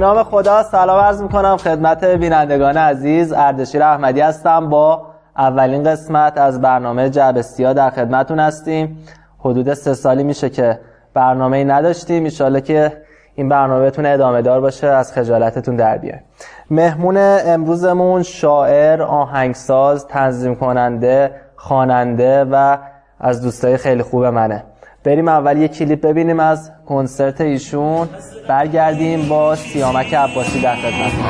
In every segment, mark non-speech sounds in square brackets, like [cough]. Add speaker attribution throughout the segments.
Speaker 1: نام خدا سلام عرض می‌کنم. خدمت بینندگان عزیز اردشیر احمدی هستم. با اولین قسمت از برنامه جبستیا در خدمتون هستیم. حدود سه سالی میشه که برنامه نداشتیم. ایشاله که این برنامه بتونه ادامه دار باشه از خجالتتون در بیاره مهمون امروزمون شاعر، آهنگساز، تنظیم کننده، خواننده و از دوستای خیلی خوب منه. بریم اول یه کلیپ ببینیم از کنسرت ایشون. برگردیم با سیامک عباسی در خدمتتون.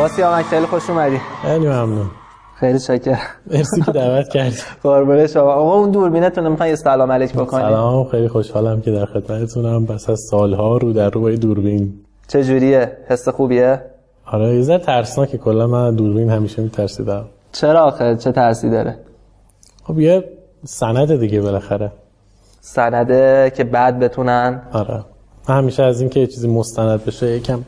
Speaker 1: آقا سیامک خیلی خوش اومدی.
Speaker 2: خیلی ممنون.
Speaker 1: خیلی شکر.
Speaker 2: مرسی که دعوت کردی.
Speaker 1: قربون شما. آقا اون دوربینتون می‌خوای یه سلام علیک بکنی؟
Speaker 2: سلام خیلی خوشحالم که در خدمتتونم. پس از سالها رو در روی دوربین.
Speaker 1: چه جوریه؟ حس خوبیه؟
Speaker 2: آره یه ذره ترسناکه. کلا من دوربین همیشه میترسیدم.
Speaker 1: چرا آخه؟ چه ترسی داره؟
Speaker 2: خب یه سند دیگه بالاخره.
Speaker 1: سنده که بعد بتونن؟
Speaker 2: آره. من همیشه از اینکه یه چیزی مستند بشه یکم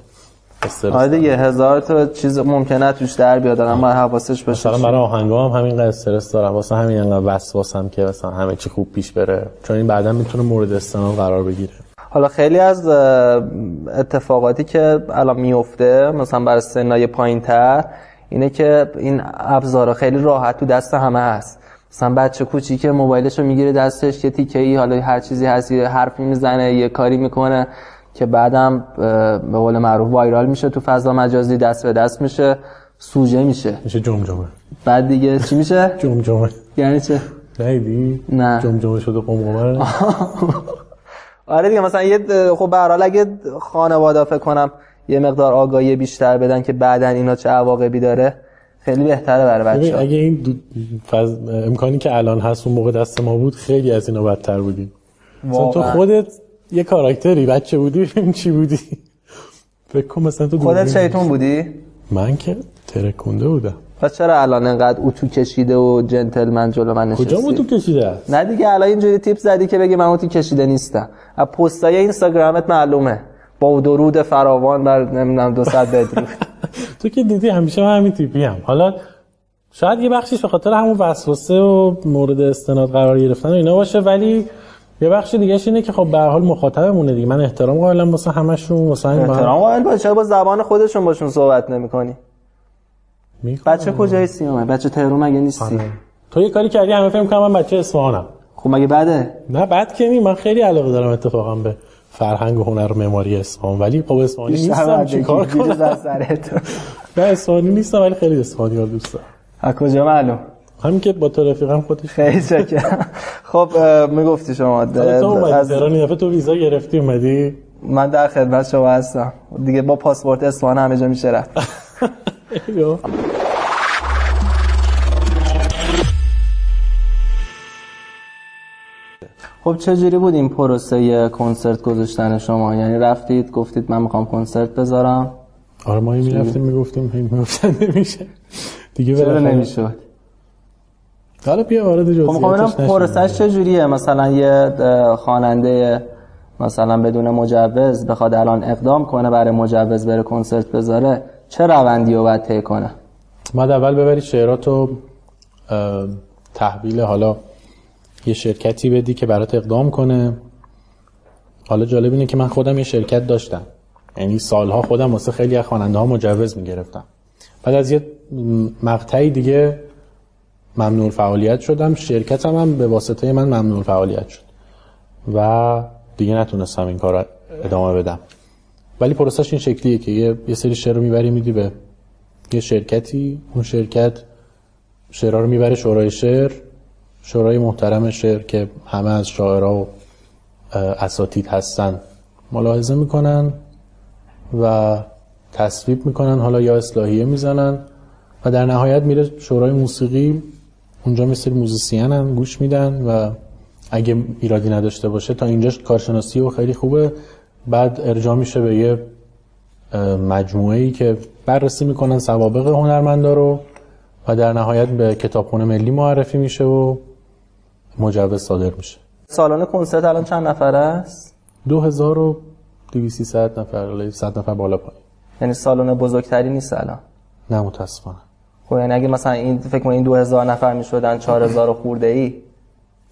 Speaker 1: آره دیگه هزار تا چیز ممکنه توش در بیاد آدم باید حواسش باشه
Speaker 2: مثلا برای آهنگا هم همینقدر استرس دارم. واسه همین انقدر وسواسم که مثلا همه چی خوب پیش بره. چون این بعدا می‌تونه مورد استناد قرار بگیره.
Speaker 1: حالا خیلی از اتفاقاتی که الان میفته مثلا برای سنای پایین تر اینه که این ابزارا خیلی راحت تو دست همه هست. مثلا بچه کوچیک موبایلش رو می‌گیره دستش یه تیکه ای حالا هر چیزی هست یه حرفی می‌زنه یه کاری می‌کنه. که بعدم به قول معروف وایرال میشه تو فضا مجازی دست به دست میشه سوژه میشه.
Speaker 2: میشه جمجمه.
Speaker 1: بعد دیگه چی میشه؟ [laughs]
Speaker 2: جمجمه.
Speaker 1: یعنی چه؟
Speaker 2: نیدی
Speaker 1: نه.
Speaker 2: جمجمه شده قمقمه. [laughs]
Speaker 1: آره دیگه مثلا یه خب به هر حال اگه خانواده فکر کنم یه مقدار آگاهی بیشتر بدن که بعدا اینا چه عواقبی داره خیلی بهتره برای بچه‌ها.
Speaker 2: اگه این دو فز... امکانی که الان هست اون موقع دست ما بود خیلی از اینا بدتر بودیم. تو. خودت یه کاراکتری بچه بودی؟ [laughs] ببین چی بودی؟ فکر کن مثلا تو
Speaker 1: خودت شیطون بودی؟
Speaker 2: من که ترکونده بودم.
Speaker 1: پس چرا الان انقدر اتو کشیده و جنتلمن جلو من نشستی؟
Speaker 2: کجا بود تو کشیده است؟
Speaker 1: نه دیگه الان اینجوری تیپ زدی که بگی من اتو کشیده نیستم. از پستای اینستاگرامت معلومه. با درود فراوان بر نمی‌دونم دو ساعت بدرود. [laughs]
Speaker 2: تو که دیدی همیشه من همین تیپی هم حالا شاید یه بخشیش به خاطر همون وسوسه و مورد استناد قرار گرفتن و اینا باشه ولی یه بخش دیگه اینه که خب به هر حال مخاطبمونه دیگه. من احترام قائلم واسه همشون واسه هم
Speaker 1: احترام قائل باش با زبان خودشون باشون صحبت نمی‌کنی. بچه کجای سیامه بچه تهران مگه نیستی؟
Speaker 2: آره. تو یه کاری کردی همه فکر کنم من بچه اصفهانم.
Speaker 1: خب مگه بده؟
Speaker 2: نه بعد که نی من خیلی علاقه دارم اتفاقا به فرهنگ و هنر و معماری اصفهان. ولی خب اصفهانی نیستم چیکار کنم؟ نه اصفهانی نیستم ولی خیلی اصفهانی رو دوست دارم.
Speaker 1: از کجا معلوم؟
Speaker 2: همین که با رفیقم خودش
Speaker 1: خیلی شکر. خب می‌گفتی شما
Speaker 2: تو
Speaker 1: از
Speaker 2: تهران دفعه تو ویزا گرفتی اومدی؟
Speaker 1: من در خدمت شما هستم. دیگه با پاسپورت اصفهان همه جا میشه رفت. [laughs] خب چه جوری بود این پروسه کنسرت گذاشتن شما؟ یعنی رفتید گفتید من می‌خوام کنسرت بذارم.
Speaker 2: آره ما می‌رفتیم می‌گفتیم هی می‌گفتن نمیشه. دیگه
Speaker 1: چرا نمی‌شد؟
Speaker 2: حالا بیا وارد
Speaker 1: خب می‌خوام
Speaker 2: جزئیاتش
Speaker 1: ببینم پروسش چه جوریه؟ مثلا یه خواننده مثلا بدون مجوز بخواد الان اقدام کنه برای مجوز بره کنسرت بذاره چه روندی رو باید طی کنه؟
Speaker 2: بعد اول ببری شعراتو تحویل حالا یه شرکتی بدی که برات اقدام کنه. حالا جالب اینه که من خودم یه شرکت داشتم. یعنی سالها خودم واسه خیلی از خواننده ها مجوز می‌گرفتم. بعد از یه مقطعی دیگه ممنوع فعالیت شدم. شرکتم هم به واسطه من ممنوع فعالیت شد. و دیگه نتونستم این کار ادامه بدم. ولی پروسش این شکلیه که یه, یه سری شعر رو می‌بری میدی به یه شرکتی. اون شرکت شعرها رو می‌بره شورای شعر شورای محترم شعر که همه از شاعرها و اساتید هستن. ملاحظه می‌کنن و تصویب می‌کنن حالا یا اصلاحیه می‌زنن و در نهایت میره شورای موسیقی اونجا مثل موزیسین هم گوش میدن و اگه ایرادی نداشته باشه تا اینجاش کارشناسی و خیلی خوبه. بعد ارجاع میشه به یه مجموعه ای که بررسی می‌کنن سوابق هنرمندا رو و در نهایت به کتابخونه ملی معرفی میشه و مجوز صادر میشه.
Speaker 1: سالن کنسرت الان چند نفره است؟
Speaker 2: 2200 نفر 100 نفر بالا پایین.
Speaker 1: یعنی سالن بزرگتری نیست الان؟
Speaker 2: نه متاسفانه.
Speaker 1: خب یعنی اگه مثلا این فکر کنم این 2000 نفر می‌شدن 4000 خورده ای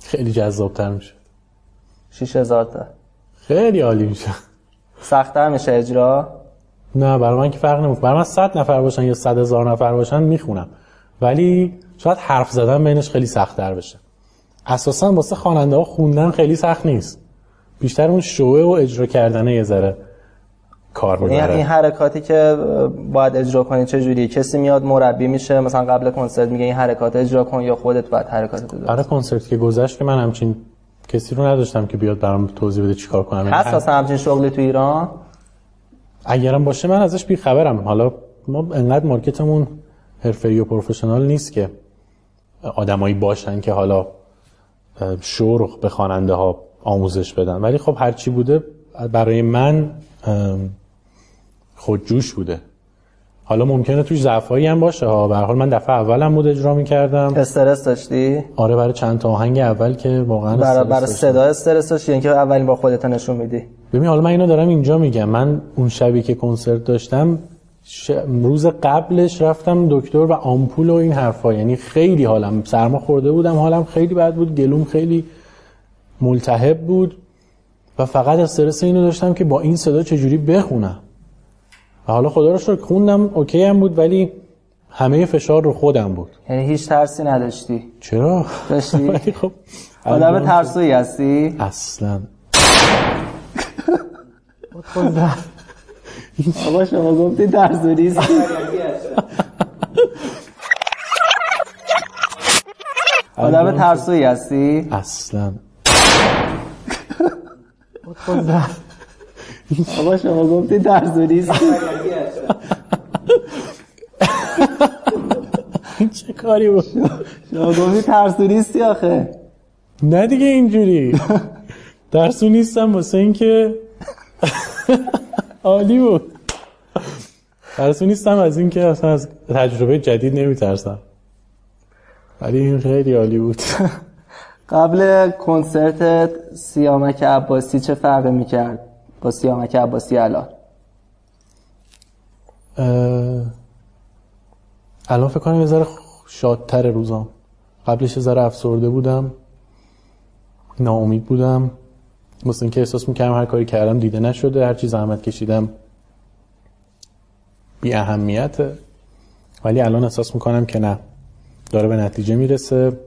Speaker 2: خیلی جذابتر میشه
Speaker 1: 6000 تا.
Speaker 2: خیلی عالی میشه
Speaker 1: سختتر میشه اجرا؟
Speaker 2: نه برای من که فرق نمی‌کنه. برای من 100 نفر باشن یا 100 هزار نفر باشن می‌خونم. ولی شاید حرف زدن بینش خیلی سختتر بشه. اساسا واسه خواننده ها خوندن خیلی سخت نیست. بیشتر اون شوه و اجرا کردنه یه ذره. کار می‌بره.
Speaker 1: این حرکاتی که باید اجرا کنی چه جوری کسی میاد مربی میشه مثلا قبل کنسرت میگه این حرکات اجرا کن یا خودت باید حرکات بده
Speaker 2: برای کنسرت که گذشت که من همچین کسی رو نداشتم که بیاد برام توضیح بده چیکار کنم.
Speaker 1: هست اصلا همچین شغلی تو ایران؟
Speaker 2: اگرم باشه من ازش بی خبرم حالا ما انقدر مارکتمون حرفه‌ای و پروفشنال نیست که آدمایی باشن که حالا شورخ به خواننده ها آموزش بدن. ولی خب هرچی بوده برای من خودجوش بوده. حالا ممکنه توش ضعفایی هم باشه ها. به حال من دفعه اولم بود اجرا می‌کردم.
Speaker 1: استرس داشتی؟
Speaker 2: آره برای چند تا آهنگ اول که واقعا
Speaker 1: برای برای صدا استرس داشتی؟ یعنی که اولین بار خودت نشون میدی؟
Speaker 2: ببین حالا من اینو دارم اینجا میگم. من اون شبی که کنسرت داشتم ش... روز قبلش رفتم دکتر و آمپول و این حرفا. یعنی خیلی حالم سرما خورده بودم. حالم خیلی بد بود. گلوم خیلی ملتهب بود. و فقط استرس اینو داشتم که با این صدا چجوری بخونم. و حالا خدا رو شکر خوندم اوکی هم بود ولی همه فشار رو خودم بود.
Speaker 1: یعنی هیچ ترسی نداشتی؟
Speaker 2: چرا؟
Speaker 1: داشتی؟ [laughs]
Speaker 2: ولی خب
Speaker 1: آدم ترسویی هستی؟
Speaker 2: اصلا.
Speaker 1: بابا شما گفتی ترسو نیستی. آدم ترسویی هستی؟
Speaker 2: اصلا. [laughs]
Speaker 1: بابا شما گفتی نیستی [laughs]
Speaker 2: چه کاری بود؟
Speaker 1: شما گفتی ترسو نیستی آخه.
Speaker 2: نه دیگه اینجوری. [laughs] ترسو نیستم واسه اینکه [laughs] عالی بود. ترسو نیستم از اینکه اصلا از تجربه جدید نمیترسم. ولی این خیلی عالی بود.
Speaker 1: قبل کنسرت سیامک عباسی چه فرقی می‌کرد؟ با سیامک عباسی الان.
Speaker 2: الان فکر کنم یه ذره شادتر روزام. قبلش یه ذره افسرده بودم. ناامید بودم. مثل اینکه احساس می‌کردم هر کاری کردم دیده نشده هر چی زحمت کشیدم بی اهمیته. ولی الان احساس می‌کنم که نه. داره به نتیجه می‌رسه.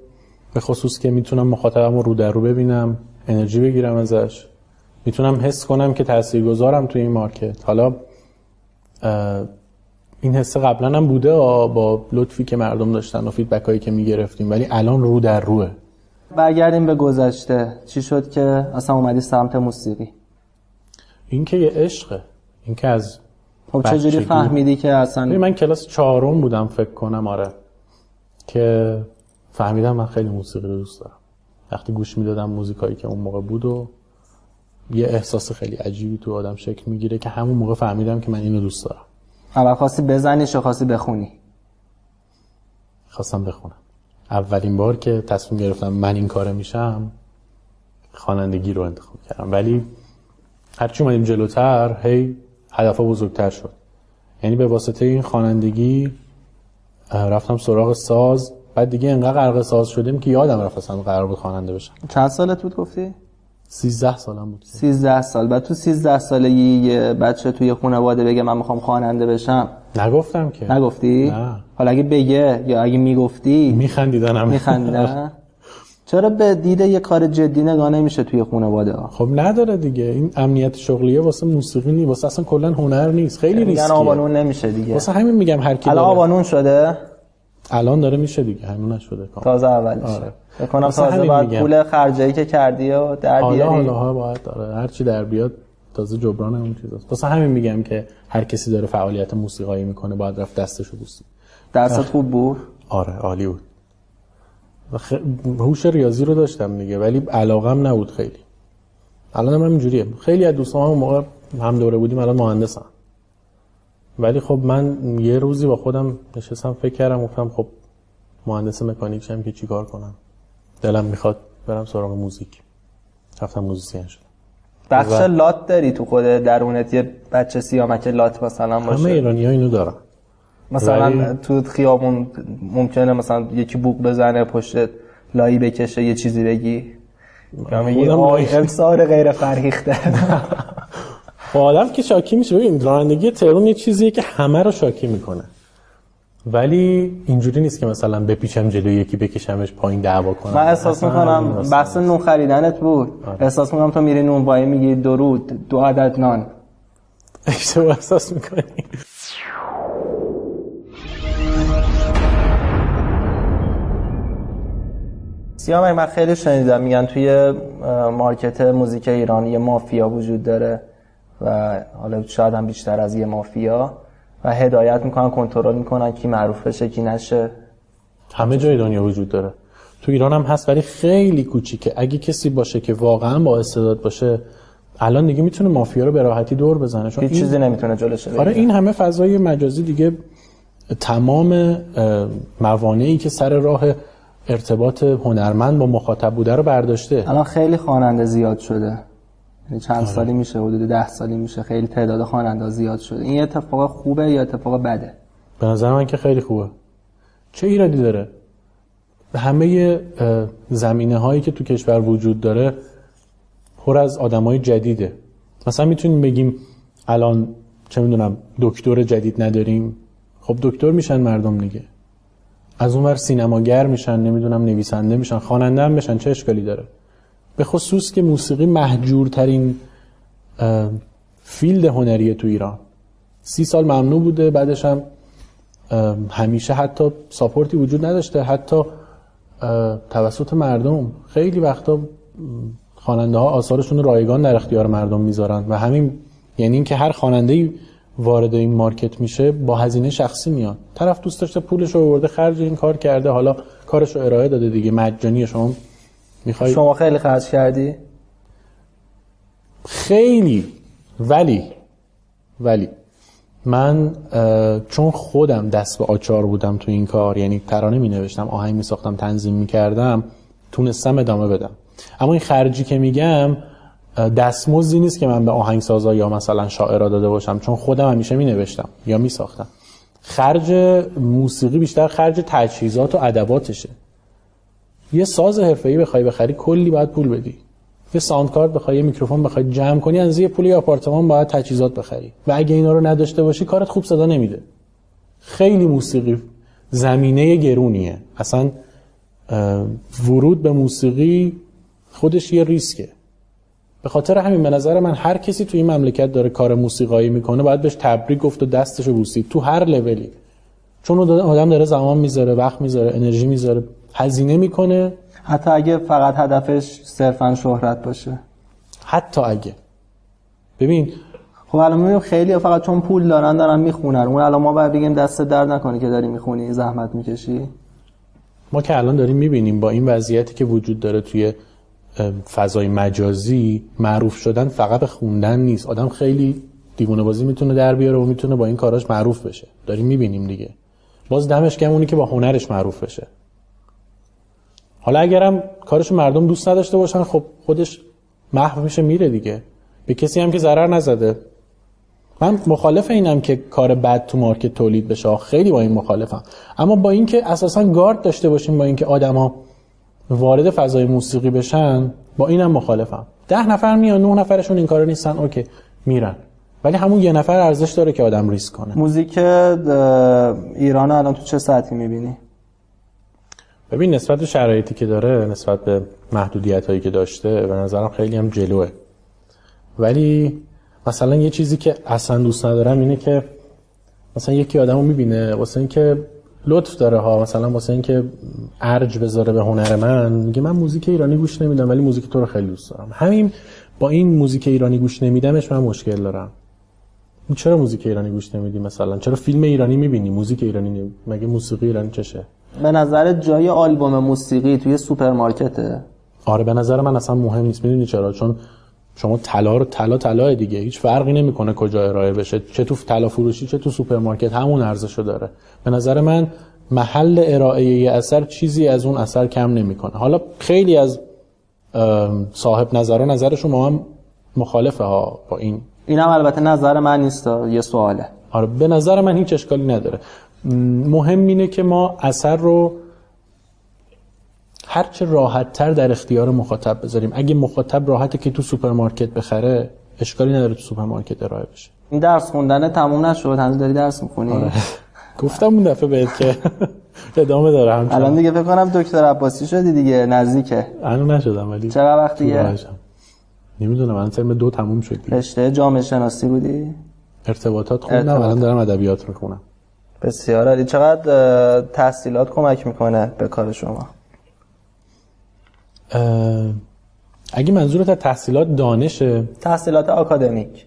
Speaker 2: به خصوص که می‌تونم مخاطبم رو در رو ببینم انرژی بگیرم ازش. می‌تونم حس کنم که تأثیر گذارم توی این مارکت. حالا این حسه قبلا هم بوده با لطفی که مردم داشتن و فیدبک هایی که می‌گرفتیم ولی الان رو در روه.
Speaker 1: برگردیم به گذشته. چی شد که اصلا اومدی سمت موسیقی؟
Speaker 2: این که یه عشقه. این که از
Speaker 1: خب چجوری فهمیدی که اصلا
Speaker 2: من کلاس چهارم بودم فکر کنم آره. که فهمیدم من خیلی موسیقی رو دوست دارم. وقتی گوش می‌دادم موزیکایی که اون موقع بود و یه احساس خیلی عجیبی تو آدم شکل می‌گیره که همون موقع فهمیدم که من اینو دوست دارم.
Speaker 1: اول خواستی بزنی چه خواستی بخونی.
Speaker 2: خواستم بخونم. اولین بار که تصمیم گرفتم من این کاره میشم خوانندگی رو انتخاب کردم. ولی هرچی اومدیم جلوتر هی هدفها بزرگتر شد. یعنی به واسطه این خوانندگی رفتم سراغ ساز. بعد دیگه انقدر غرق ساز شدیم که یادم رفت اصلا قرار بود خواننده بشم.
Speaker 1: چند سالت بود گفتی؟
Speaker 2: 13 سالم بود.
Speaker 1: 13 سال. بعد تو 13 سالگی یه بچه توی خانواده بگه من می‌خوام خواننده بشم؟
Speaker 2: نگفتم که.
Speaker 1: نگفتی؟
Speaker 2: نه.
Speaker 1: حالا اگه بگه یا اگه می‌گفتی؟
Speaker 2: میخندیدن هم [laughs]
Speaker 1: میخندیدن. چرا به دید یه کار جدی نگاه نمیشه توی خانواده ها؟
Speaker 2: خب نداره دیگه. این امنیت شغلیه واسه موسیقی نیست. واسه اصلا کلا هنر نیست. خیلی
Speaker 1: میگن
Speaker 2: ریسکیه.
Speaker 1: آبانون نمیشه دیگه.
Speaker 2: واسه همین میگم هر کی
Speaker 1: الان. آبانون شده؟
Speaker 2: الان داره میشه دیگه همون نشده کام.
Speaker 1: تازه اولش
Speaker 2: آره.
Speaker 1: بکنم تازه باید
Speaker 2: میگم.
Speaker 1: پول خرجایی که کردی و در
Speaker 2: حالا
Speaker 1: بیاری.
Speaker 2: حالا ها باید داره هر چی در بیاد تازه جبران اون چیزاست. واسه همین میگم که هر کسی داره فعالیت موسیقایی می‌کنه باید رفت دستشو بوسید
Speaker 1: درست خوب بود؟
Speaker 2: آره عالی بود. و خ... هوش ریاضی رو داشتم دیگه ولی علاقم نبود خیلی. الان هم اینجوریه خیلی از دوستان اون موقع هم دوره بودیم الان مهندسم ولی خب من یه روزی با خودم نشستم فکر کردم گفتم خب مهندس مکانیک شم که چیکار کنم؟ دلم می‌خواد برم سراغ موزیک. رفتم موزیسین شدم.
Speaker 1: بخش
Speaker 2: و-
Speaker 1: لات داری تو خود درونت؟ یه بچه سیامک لات مثلا
Speaker 2: همه
Speaker 1: باشه.
Speaker 2: ایرانی ها اینو دارن.
Speaker 1: مثلا
Speaker 2: ولی-
Speaker 1: تو خیابون ممکنه مثلا یکی بوق بزنه پشت لایی بکشه یه چیزی بگی. یا میگی
Speaker 2: خودم
Speaker 1: آی غیر فرهیخته. [laughs]
Speaker 2: آدم که شاکی میشه ببین رانندگی تهران یه چیزیه که همه رو شاکی می‌کنه. ولی اینجوری نیست که مثلا بپیچم جلوی یکی بکشمش پایین دعوا کنم.
Speaker 1: من احساس می‌کنم بحث نون خریدنت بود. احساس می‌کنم تو میری نون وای میگی درود دو عدد نان.
Speaker 2: اشتباه احساس می‌کنی.
Speaker 1: سیامک من خیلی شنیدم میگن توی مارکت موزیک ایران یه مافیا وجود داره. و حالا شاید هم بیشتر از یه مافیا و هدایت می‌کنن کنترل می‌کنن کی معروف بشه کی نشه.
Speaker 2: همه جای دنیا وجود داره. تو ایران هم هست ولی خیلی کوچیکه. اگه کسی باشه که واقعا با استعداد باشه الان دیگه می‌تونه مافیا رو به راحتی دور بزنه. چون
Speaker 1: هیچ
Speaker 2: این-
Speaker 1: چیزی نمی‌تونه جلوش
Speaker 2: آره این همه فضای مجازی دیگه تمام موانعی که سر راه ارتباط هنرمند با مخاطب بوده رو برداشته.
Speaker 1: الان خیلی خواننده زیاد شده. یعنی چند سالی میشه حدود ده سالی میشه. خیلی تعداد خواننده زیاد شده. این یه اتفاق خوبه یا اتفاق بده؟
Speaker 2: به نظر من که خیلی خوبه. چه ایرادی داره؟ همه زمینه هایی که تو کشور وجود داره پر از آدم های جدیده. مثلا می‌تونیم بگیم الان چه می‌دونم دکتر جدید نداریم. خب دکتر میشن مردم دیگه. از اونور سینماگر میشن نمی‌دونم نویسنده میشن خواننده هم بشن. چه اشکالی داره؟ به خصوص که موسیقی مهجورترین field هنریه تو ایران. سی سال ممنوع بوده بعدش هم همیشه حتی support ی وجود نداشته. حتی توسط مردم خیلی وقتا خواننده ها آثارشون رایگان در اختیار مردم می‌ذارن. و همین یعنی اینکه هر خواننده وارد این market میشه با هزینه شخصی میاد. طرف دوست داشته پولش رو برده خرج این کار کرده حالا کارش رو ارائه داده دیگه. مجانی شما می‌خوای
Speaker 1: شما خیلی خرج کردی؟
Speaker 2: خیلی. ولی. ولی. من چون خودم دست به آچار بودم تو این کار یعنی ترانه می نوشتم آهنگ می ساختم تنظیم می کردم تونستم ادامه بدم. اما این خرجی که میگم دستمزدی نیست که من به آهنگسازا یا مثلا شاعرا داده باشم چون خودم همیشه می نوشتم یا می ساختم خرج موسیقی بیشتر خرج تجهیزات و ادواتشه. یه ساز حرفه‌ای بخوای بخری کلی باید پول بدی. یه sound card بخوای یه میکروفون بخوای جمع کنی از یه پولی آپارتمان باید تجهیزات بخری. و اگه اینا رو نداشته باشی کارت خوب صدا نمیده. خیلی موسیقی زمینه گرونیه. اصلا ورود به موسیقی خودش یه ریسکه. به خاطر همین به نظر من هر کسی تو این مملکت داره کار موسیقایی می‌کنه باید بهش تبریک گفت و دستشو بوسید. تو هر لولی. چون آدم داره زمان می‌ذاره وقت می‌ذاره انرژی می‌ذاره. هزینه می‌کنه.
Speaker 1: حتی اگه فقط هدفش صرفا شهرت باشه.
Speaker 2: حتی اگه. ببین
Speaker 1: خب الان می‌بینیم خیلی فقط چون پول دارن دارن می‌خونن. اون الان ما باید بگیم دست درد نکنی که داری می‌خونی زحمت می‌کشی.
Speaker 2: ما که الان داریم می‌بینیم با این وضعیتی که وجود داره توی فضای مجازی معروف شدن فقط به خوندن نیست. آدم خیلی دیوونه بازی می‌تونه در بیاره و می‌تونه با این کاراش معروف بشه. داریم می‌بینیم دیگه. باز دمش گرم اونی که با هنرش معروف بشه. حالا اگرم کارش مردم دوست نداشته باشن خب خودش محو میشه میره دیگه. به کسی هم که ضرر نزده. من مخالف اینم که کار بد تو مارکت تولید بشه. خیلی با این مخالفم. اما با اینکه اساسا گارد داشته باشیم با اینکه آدما وارد فضای موسیقی بشن با اینم مخالفم. ده نفر میان نه نفرشون این کارو نیستن اوکی میرن. ولی همون یه نفر ارزش داره که آدم ریسک کنه.
Speaker 1: موزیک ایران الان تو چه سطحی می‌بینی؟
Speaker 2: ببین نسبت به شرایطی که داره نسبت به محدودیت هایی که داشته به نظرم خیلی هم جلوه. ولی مثلا یه چیزی که اصلا دوست ندارم اینه که مثلا یکی آدمو می‌بینه واسه اینکه لطف داره ها. مثلا واسه اینکه ارج بذاره به هنر من. میگه من موزیک ایرانی گوش نمیدم ولی موزیک تو رو خیلی دوست دارم. همین با این موزیک ایرانی گوش نمیدمش من مشکل دارم. چرا موزیک ایرانی گوش نمیدی مثلا؟ چرا فیلم ایرانی می‌بینی؟ موزیک ایرانی نمی... مگه موسیقی ایرانی چشه؟
Speaker 1: به نظر جای آلبوم موسیقی توی سوپرمارکته؟
Speaker 2: آره به نظر من اصلا مهم نیست. می‌دونی چرا؟ چون شما طلا رو طلا طلا دیگه. هیچ فرقی نمی‌کنه کجا ارائه بشه. چه تو طلا فروشی چه تو سوپرمارکت. همون ارزشو داره. به نظر من محل ارائه یه اثر چیزی از اون اثر کم نمی‌کنه. حالا خیلی از صاحب نظر نظرشون ما هم مخالفه ها با این.
Speaker 1: اینم البته نظر من نیست یه سواله.
Speaker 2: آره به نظر من هیچ اشکالی نداره. مهم اینه که ما اثر رو هرچه راحت تر در اختیار مخاطب بذاریم. اگه مخاطب راحته که تو سوپرمارکت بخره اشکالی نداره تو سوپرمارکت ارائه بشه.
Speaker 1: این درس خوندن تموم نشد هنوز داری درس می‌خونی؟ آره.
Speaker 2: گفتم اون دفعه بهت که [laughs] ادامه داره همچنان.
Speaker 1: الان دیگه فکر کنم دکتر عباسی شدی دیگه نزدیکه.
Speaker 2: الان نشدم ولی
Speaker 1: چقدر وقت دیگه
Speaker 2: نمی‌دونم الان ترم دو تموم شد
Speaker 1: رشته جامعه شناسی بودی؟
Speaker 2: ارتباطات خوندم الان دارم ادبیات می‌خونم.
Speaker 1: بسیار عالی. چقدر تحصیلات کمک می‌کنه به کار شما؟
Speaker 2: اگه منظورت از تحصیلات دانشه
Speaker 1: تحصیلات آکادمیک.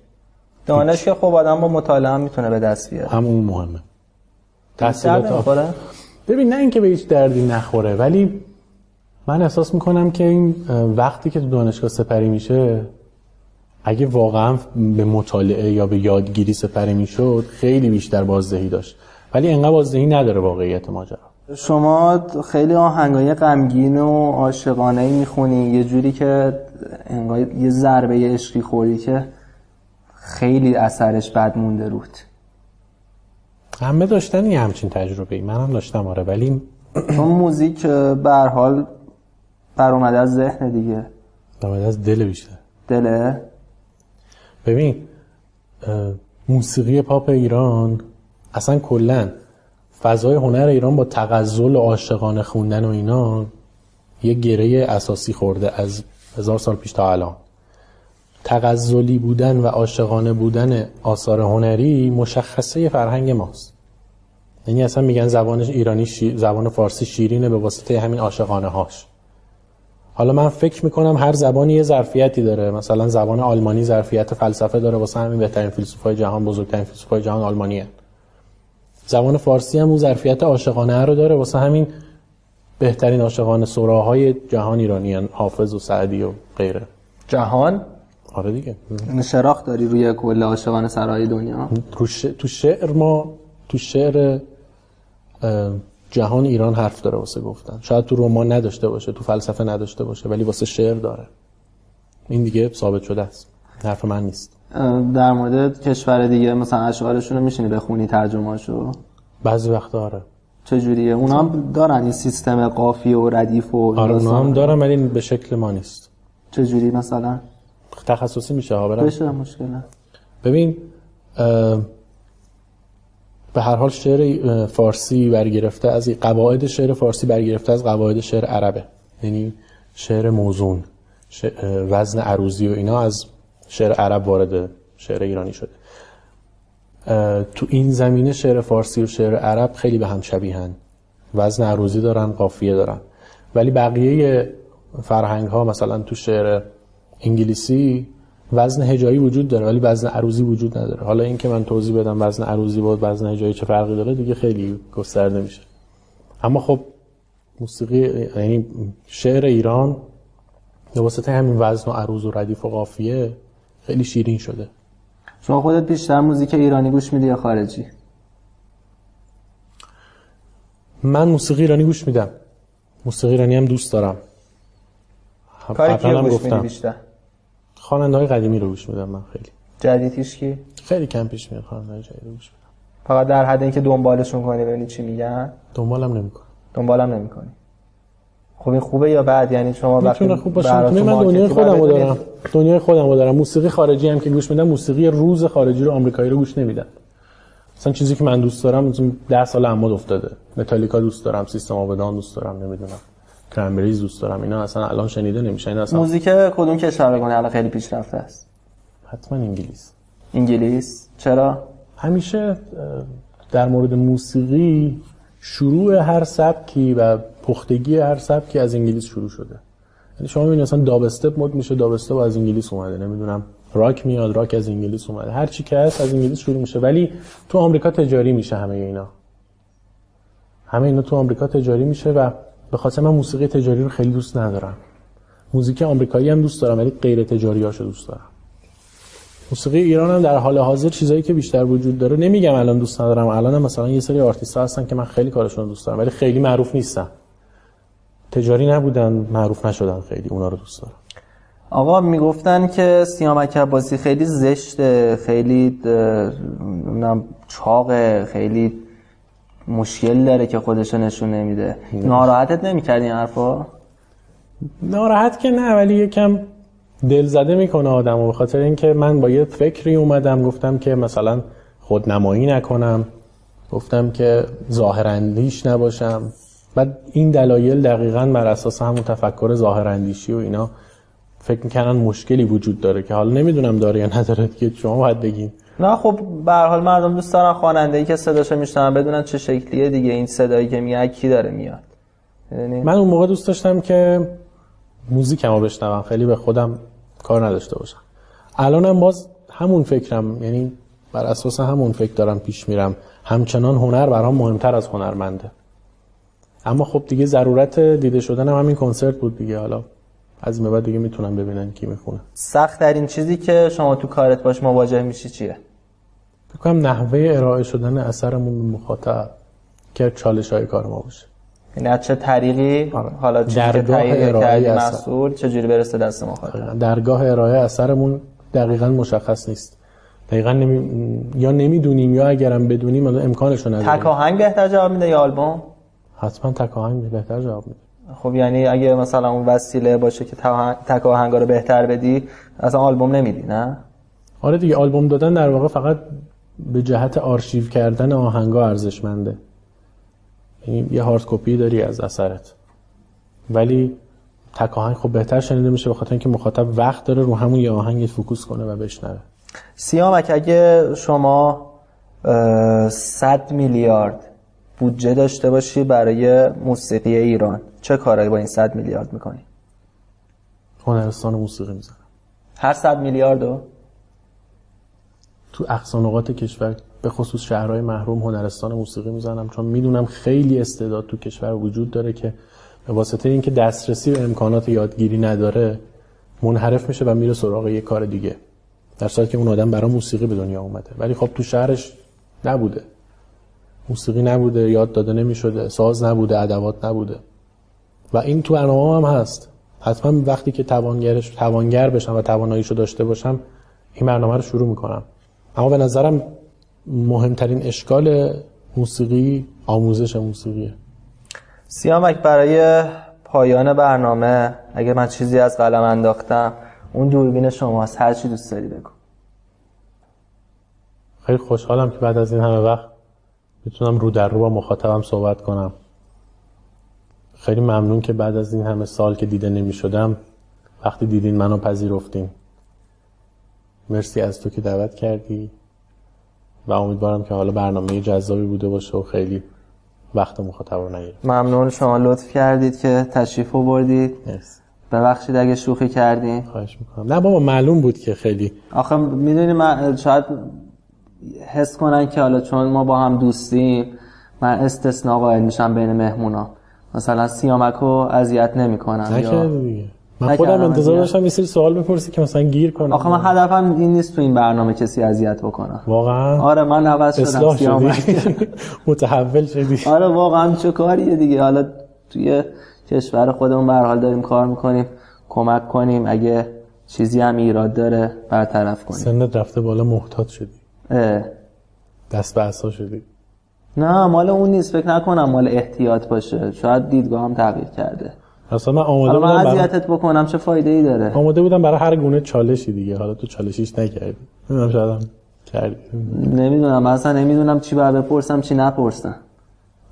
Speaker 1: دانش که خب آدم با مطالعه هم می‌تونه به دست بیاره.
Speaker 2: همون مهمه. تحصیلات آکادمیک. ببین نه اینکه به هیچ دردی نخوره ولی من احساس می‌کنم که این وقتی که تو دانشگاه سپری میشه اگه واقعا به مطالعه یا به یادگیری سپری می‌شد خیلی بیشتر بازدهی داشت. ولی انقدر بازدهی نداره واقعیت ماجرا.
Speaker 1: شما خیلی آهنگای غمگین و عاشقانه ای می‌خونی. یه جوری که انگار یه ضربه عشقی خوری که خیلی اثرش بد مونده رود
Speaker 2: همه داشتن یه همچین تجربه ای منم داشتم آره ولی
Speaker 1: چون موزیک به حال بر اومده از ذهن دیگه.
Speaker 2: اومده از دل بیشتر.
Speaker 1: دله؟
Speaker 2: ببین موسیقی پاپ ایران اصلا کلا فضای هنر ایران با تغزل عاشقانه خوندن و اینا یه گره اساسی خورده از هزار سال پیش تا الان. تغزلی بودن و عاشقانه بودن آثار هنری مشخصه فرهنگ ماست. یعنی اصلا میگن زبان ایرانی زبان فارسی شیرینه به واسطه همین عاشقانه هاش. حالا من فکر می‌کنم هر زبانی یه ظرفیتی داره. مثلا زبان آلمانی ظرفیت فلسفه داره. واسه همین بهترین فیلسوفای جهان بزرگترین فیلسوفای جهان آلمانیه. زبان فارسی هم اون ظرفیت عاشقانه رو داره. واسه همین بهترین عاشقانه سراهای جهان ایرانیان حافظ و سعدی و غیره.
Speaker 1: جهان؟
Speaker 2: آره دیگه.
Speaker 1: شراخ داری روی کل عاشقانه سرای دنیا؟
Speaker 2: تو شعر ما تو شعر جهان ایران حرف داره واسه گفتن. شاید تو رمان نداشته باشه تو فلسفه نداشته باشه ولی واسه شعر داره. این دیگه ثابت شده است. حرف من نیست.
Speaker 1: در مورد کشور دیگه مثلا اشعارشون رو میشینی بخونی ترجمهاشو
Speaker 2: بعضی وقت داره
Speaker 1: چجوریه؟ اونا هم دارن این سیستم قافی و ردیف و
Speaker 2: آره اونا هم دارن ولی به شکل ما نیست.
Speaker 1: چجوری مثلا؟
Speaker 2: تخصصی میشه ها برم
Speaker 1: بشه مشکل
Speaker 2: ببین به هر حال شعر فارسی برگرفته از قواعد شعر فارسی برگرفته از قواعد شعر عربه. یعنی شعر موزون وزن عروضی و اینا از شعر عرب وارد شعر ایرانی شده. تو این زمینه شعر فارسی و شعر عرب خیلی به هم شبیهن. وزن عروضی دارن قافیه دارن. ولی بقیه فرهنگ ها مثلا تو شعر انگلیسی وزن هجایی وجود داره ولی وزن عروضی وجود نداره. حالا این که من توضیح بدم وزن عروضی با وزن هجایی چه فرقی داره دیگه خیلی گسترده میشه اما خب موسیقی یعنی شعر ایران به واسطه همین وزن و عروض و ردیف و قافیه خیلی شیرین شده.
Speaker 1: شما خودت بیشتر موزیک ایرانی گوش میدی یا خارجی؟
Speaker 2: من موسیقی ایرانی گوش میدم. موسیقی ایرانی هم دوست دارم.
Speaker 1: کاری که گوش میدی بیشتر؟
Speaker 2: خواننده های قدیمی رو گوش میدم من خیلی.
Speaker 1: جدیدیش کی؟
Speaker 2: خیلی کم پیش میاد خواننده های جدید رو گوش میدم.
Speaker 1: فقط در حد اینکه دنبالشون کنی ببینی چی میگن؟
Speaker 2: دنبالم نمی‌کنم.
Speaker 1: دنبالم نمی‌کنی. خب این خوبه یا بعد یعنی شما
Speaker 2: وقتی خوب باشه. من دنیای خودم رو دارم. دنیای خودم رو دارم. موسیقی خارجی هم که گوش میدم موسیقی روز خارجی رو آمریکایی رو گوش نمیدم. مثلا چیزی که من دوست دارم مثلا 10 سال عمود افتاده. متالیکا دوست دارم سیستم آبدان دوست دارم نمی‌دونم. کرنبریز دوست دارم. اینا اصلا الان شنیده نمیشه. اینا اصلا
Speaker 1: موزیک کدوم کشور؟ بگونه الان خیلی پیشرفته است.
Speaker 2: حتما انگلیس.
Speaker 1: انگلیس. چرا؟
Speaker 2: همیشه در مورد موسیقی شروع هر سبکی و پختگی هر سبکی از انگلیس شروع شده. یعنی شما می‌بینید مثلا داب استپ مد میشه داب استپ از انگلیس اومده. نمی‌دونم راک میاد راک از انگلیس اومده. هر چی که هست از انگلیس شروع میشه. ولی تو آمریکا تجاری میشه همه اینا. همه اینا تو آمریکا تجاری میشه و به خاطر من موسیقی تجاری رو خیلی دوست ندارم. موزیک آمریکایی هم دوست دارم ولی غیر تجاری هاشو دوست دارم. موسیقی ایران هم در حال حاضر چیزایی که بیشتر وجود داره. نمیگم الان دوست ندارم. الان مثلا یه سری آرتیست هستن که من خیلی کارشون دوست دارم ولی خیلی معروف نیستن. تجاری نبودن معروف نشدن خیلی اونا رو دوست دارم.
Speaker 1: آقا می‌گفتن که سیامک عباسی خیلی زشته خیلی چاقه خیلی مشکل داره که خودش رو نشون نمیده. ناراحتت نمی‌کرد این حرفا؟
Speaker 2: ناراحت که نه ولی یکم دل زده می‌کنه آدمو به خاطر اینکه من با یه فکری اومدم گفتم که مثلا خودنمایی نکنم گفتم که ظاهراندیش نباشم. بعد این دلایل دقیقا بر اساس همون تفکر ظاهراندیشی و اینا فکر می‌کنن مشکلی وجود داره که حالا نمی‌دونم داره یا نداره دیگه شما باید بگین.
Speaker 1: نه خب به هر حال مردم دوست دارن خواننده ای که صداشو میشنون بدونن چه شکلیه دیگه این صدایی که میاد کی داره میاد. یعنی
Speaker 2: من اون موقع دوست داشتم که موزیکمو بشنوم خیلی به خودم کار نداشته باشم. الانم باز همون فکرم یعنی بر اساس همون فکر دارم پیش میرم. همچنان هنر برام مهمتر از هنرمنده. اما خب دیگه ضرورت دیده شدن هم همین کنسرت بود دیگه. حالا از این بعد دیگه می‌تونم ببینن کی می‌خونه.
Speaker 1: سخت ترین چیزی که شما تو کارت باش مواجه میشی چیه؟
Speaker 2: فکر کنم نحوه ارائه شدن اثرمون به مخاطب که چالش های کار ما باشه.
Speaker 1: یعنی از چه طریقی؟
Speaker 2: آره.
Speaker 1: حالا
Speaker 2: درگاه ارائه.
Speaker 1: مسئول چجوری برسه دست مخاطب؟
Speaker 2: درگاه ارائه اثرمون دقیقا مشخص نیست. دقیقا نمی... یا نمی‌دونیم یا اگرم بدونیم امکانش رو نداریم.
Speaker 1: تک آهنگ بهتر جواب میده یا آلبوم؟
Speaker 2: حتما تک آهنگ بهتر جواب میده.
Speaker 1: خب یعنی اگه مثلا اون وسیله باشه که تا- تک آهنگا رو بهتر بدی اصلا آلبوم نمیدی نه؟
Speaker 2: آره دیگه آلبوم دادن در واقع فقط به جهت آرشیو کردن آهنگا ارزشمنده. یعنی یه hard copy داری از اثرت. ولی تک آهنگ خب بهتر شنیده میشه به خاطر اینکه مخاطب وقت داره رو همون یه آهنگ focus کنه و بشنوه.
Speaker 1: سیامک اگه شما اه، 100 میلیارد بودجه داشته باشی برای موسیقی ایران. چه کارایی با این 100 میلیارد می‌کنی؟
Speaker 2: هنرستان موسیقی می‌زنم.
Speaker 1: هر 100 میلیاردو؟
Speaker 2: تو اقصا نقاط کشور به خصوص شهرهای محروم هنرستان موسیقی می‌زنم. چون می‌دونم خیلی استعداد تو کشور وجود داره که به واسطه اینکه دسترسی به امکانات یادگیری نداره منحرف میشه و میره سراغ یه کار دیگه. در صورتی که اون آدم برای موسیقی به دنیا اومده. ولی خب تو شهرش نبوده. موسیقی نبوده یاد داده نمی‌شده ساز نبوده ادوات نبوده. و این تو برنامه هم هست. حتما وقتی که توانگرش توانگر بشم و تواناییشو داشته باشم این برنامه رو شروع می‌کنم. اما به نظرم مهمترین اشکال موسیقی آموزش موسیقیه.
Speaker 1: سیامک برای پایان برنامه اگه من چیزی از قلم انداختم اون دوربین شماست هر چی دوست داری بگو.
Speaker 2: خیلی خوشحالم که بعد از این همه وقت می‌تونم رو در رو با مخاطبم صحبت کنم. خیلی ممنون که بعد از این همه سال که دیده نمی شدم وقتی دیدین منو پذیرفتین. مرسی از تو که دعوت کردی و امیدوارم که حالا برنامه جذابی بوده باشه و خیلی وقت مخاطب رو نگیره
Speaker 1: ممنون. شما لطف کردید که تشریف بردید
Speaker 2: مرسی.
Speaker 1: ببخشید اگه شوخی کردیم
Speaker 2: خواهش می‌کنم. نه بابا معلوم بود که خیلی
Speaker 1: آخه می‌دونی من شاید حس کنن که حالا چون ما با هم دوستیم من استثناء قائل میشم بین مهمونا. مثلا سیامکو اذیت نمی‌کنم
Speaker 2: دیگه. من خودم انتظار. داشتم یه سری سوال بپرسی که مثلا گیر کنم.
Speaker 1: آخه من هدفم این نیست تو این برنامه کسی اذیت بکنم.
Speaker 2: واقعا؟
Speaker 1: آره من عوض شدم سیامک
Speaker 2: شدی. [laughs] متحول شدی.
Speaker 1: آره واقعا چه کاریه دیگه. حالا توی کشور خودمون به حال داریم کار می‌کنیم کمک کنیم. اگه چیزی هم ایراد داره برطرف کنیم.
Speaker 2: سنت رفته بالا محتاط شدی.
Speaker 1: اه.
Speaker 2: دست به عصا شدی.
Speaker 1: نه مال اون نیست. فکر نکنم مال احتیاط باشه. شاید دیدگاه هم تغییر کرده.
Speaker 2: اصلا من آماده
Speaker 1: من
Speaker 2: بودم
Speaker 1: اذیتت بکنم. چه فایده ای داره؟
Speaker 2: آماده بودم برای هر گونه چالشی دیگه. حالا تو چالشیش نکردی. نمی‌دونم شاید هم
Speaker 1: نمی‌دونم. مثلا نمی‌دونم چی باید بپرسم چی نپرسم.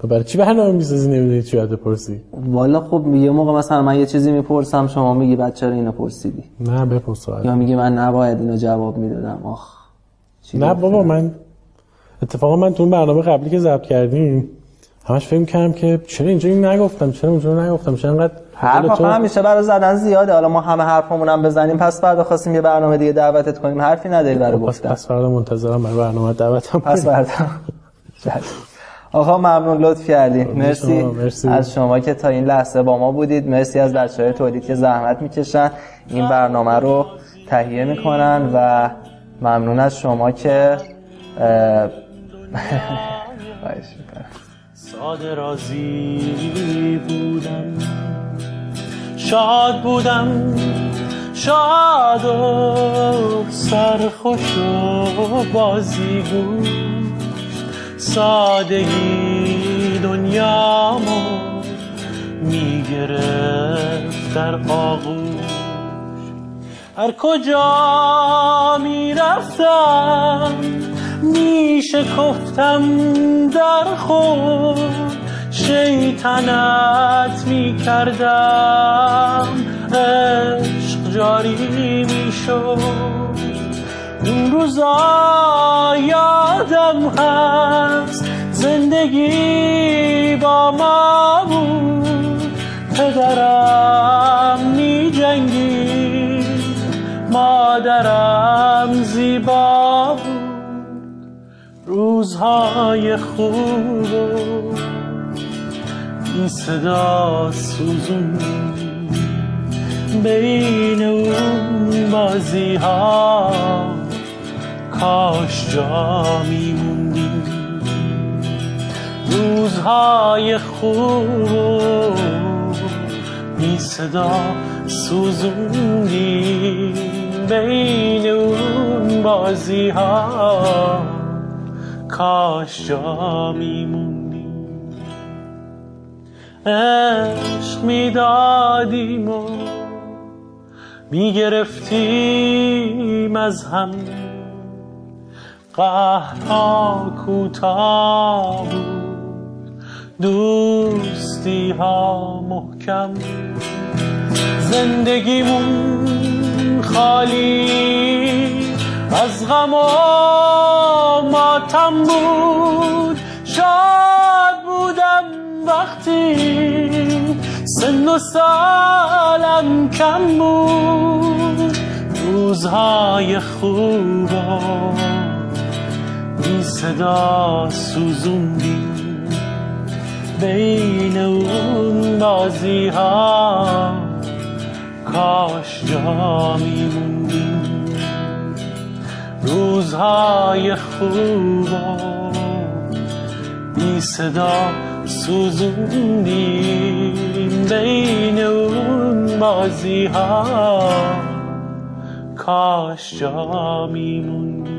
Speaker 3: برای چی برنامه می‌سازی نمی‌دونی چی باید بپرسی؟
Speaker 1: والا خب یه موقع مثلا من یه چیزی می‌پرسم شما میگی بعد چرا اینو پرسیدی؟
Speaker 3: نه بپرس
Speaker 1: یا میگی من نباید اینو جواب می‌دادم. آخ.
Speaker 3: نه بابا من اتفاقا من تو برنامه قبلی که ضبط کردیم همش فکر کردم که چرا اینجا این نگفتم چرا اونجا نگفتم چرا انقدر
Speaker 1: حرف تو... همیشه برای زدن زیاده. حالا ما همه حرفمون هم بزنیم پس فردا خواستیم یه برنامه دیگه دعوتت کنیم. حرفی نداری برای گفتن.
Speaker 3: پس فردا منتظرم برای برنامه دعوتم
Speaker 1: پس فردا. [laughs] آقا ممنون. لطف کردی مرسی. مرسی. از شما که تا این لحظه با ما بودید. مرسی از بچه‌های تولید که زحمت می‌کشن. این برنامه رو تهیه می‌کنن و ممنون از شما که
Speaker 2: ساده رازی بودم شاد بودم شاد و سرخوش و بازی بود. سادگی دنیامو می‌گرفت در آغوش. هر کجا می‌رفتم میشکفتم در خود. شیطنت می‌کردم عشق جاری می‌شد. اون روزا یادم هست زندگی با ما بود. پدرم می جنگی مادرم زیبا بود. روزهای خوب این صدا سوزون. بین اون بازی ها کاش جا میموندیم. روزهای خوب بی صدا سوزوندیم. بین اون بازی ها کاش جا میموندیم عشق می‌دادیم و می‌گرفتیم از هم. قهرها کوتاه بود دوستی ها محکم. زندگیمون خالی از غم و ماتم بود. شاد بودم وقتی سن و سالم کم بود. روزهای خوبم صدا سوزوندیم بین اون بازی ها کاش جا میموندیم. روزهای خوب بی صدا سوزوندیم. بین اون بازی ها کاش جا میموندیم.